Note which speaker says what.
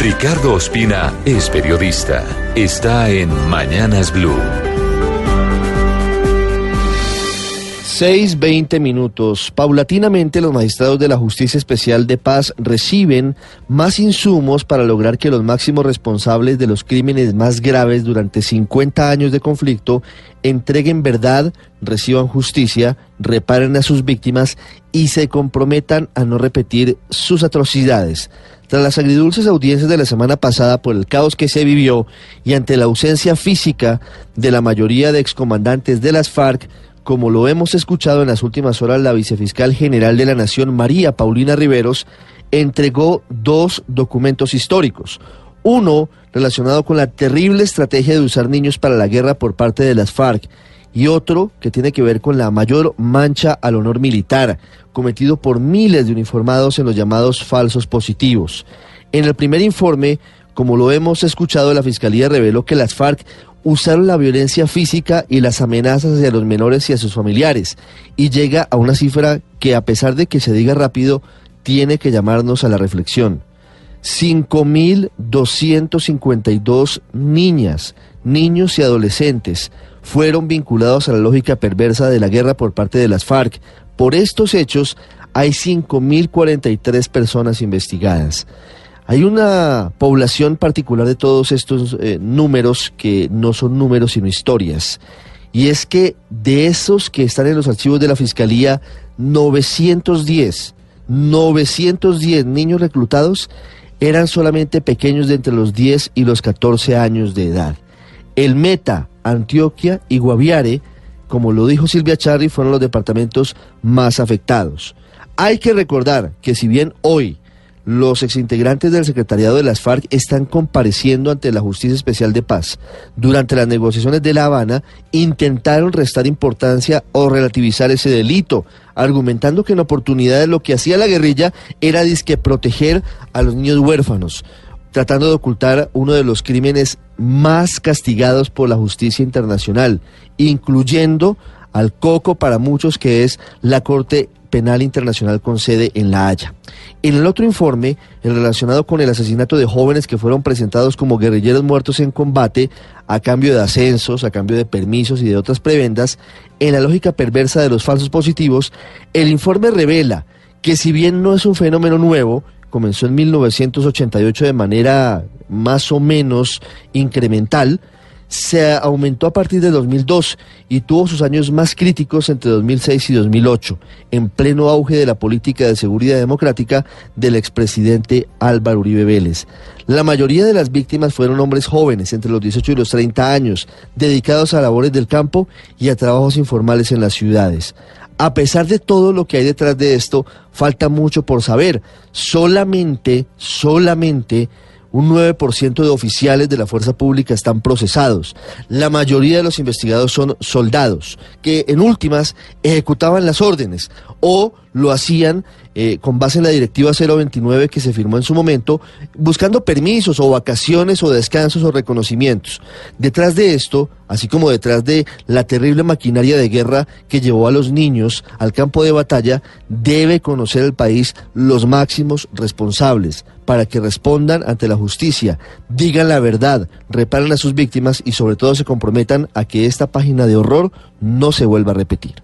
Speaker 1: Ricardo Ospina es periodista. Está en Mañanas Blue.
Speaker 2: 6.20 minutos. Paulatinamente los magistrados de la Justicia Especial de Paz reciben más insumos para lograr que los máximos responsables de los crímenes más graves durante 50 años de conflicto entreguen verdad, reciban justicia, reparen a sus víctimas y se comprometan a no repetir sus atrocidades. Tras las agridulces audiencias de la semana pasada por el caos que se vivió y ante la ausencia física de la mayoría de excomandantes de las FARC, como lo hemos escuchado en las últimas horas, la vicefiscal general de la Nación, María Paulina Riveros, entregó dos documentos históricos. Uno relacionado con la terrible estrategia de usar niños para la guerra por parte de las FARC y otro que tiene que ver con la mayor mancha al honor militar cometido por miles de uniformados en los llamados falsos positivos. En el primer informe, como lo hemos escuchado, la Fiscalía reveló que las FARC usaron la violencia física y las amenazas hacia los menores y a sus familiares, y llega a una cifra que a pesar de que se diga rápido, tiene que llamarnos a la reflexión. 5.252 niñas, niños y adolescentes fueron vinculados a la lógica perversa de la guerra por parte de las FARC. Por estos hechos hay 5.043 personas investigadas. Hay una población particular de todos estos eh, números que no son números sino historias. Y es que de esos que están en los archivos de la Fiscalía, 910, 910 niños reclutados eran solamente pequeños de entre los 10 y los 14 años de edad. El Meta, Antioquia y Guaviare, como lo dijo Silvia Charri, fueron los departamentos más afectados. Hay que recordar que si bien hoy los exintegrantes del secretariado de las FARC están compareciendo ante la Justicia Especial de Paz. Durante las negociaciones de La Habana intentaron restar importancia o relativizar ese delito, argumentando que en oportunidades lo que hacía la guerrilla era disque proteger a los niños huérfanos, tratando de ocultar uno de los crímenes más castigados por la justicia internacional, incluyendo al coco para muchos que es la Corte Penal Internacional con sede en La Haya. En el otro informe, el relacionado con el asesinato de jóvenes que fueron presentados como guerrilleros muertos en combate a cambio de ascensos, a cambio de permisos y de otras prebendas, en la lógica perversa de los falsos positivos, el informe revela que si bien no es un fenómeno nuevo, comenzó en 1988 de manera más o menos incremental, se aumentó a partir de 2002 y tuvo sus años más críticos entre 2006 y 2008, en pleno auge de la política de seguridad democrática del expresidente Álvaro Uribe Vélez. La mayoría de las víctimas fueron hombres jóvenes, entre los 18 y los 30 años, dedicados a labores del campo y a trabajos informales en las ciudades. A pesar de todo lo que hay detrás de esto, falta mucho por saber. Solamente, solamente un 9% de oficiales de la fuerza pública están procesados. La mayoría de los investigados son soldados que en últimas ejecutaban las órdenes o lo hacían eh, con base en la directiva 029 que se firmó en su momento, buscando permisos o vacaciones o descansos o reconocimientos. Detrás de esto, así como detrás de la terrible maquinaria de guerra que llevó a los niños al campo de batalla, debe conocer el país los máximos responsables para que respondan ante la justicia, digan la verdad, reparen a sus víctimas y sobre todo se comprometan a que esta página de horror no se vuelva a repetir.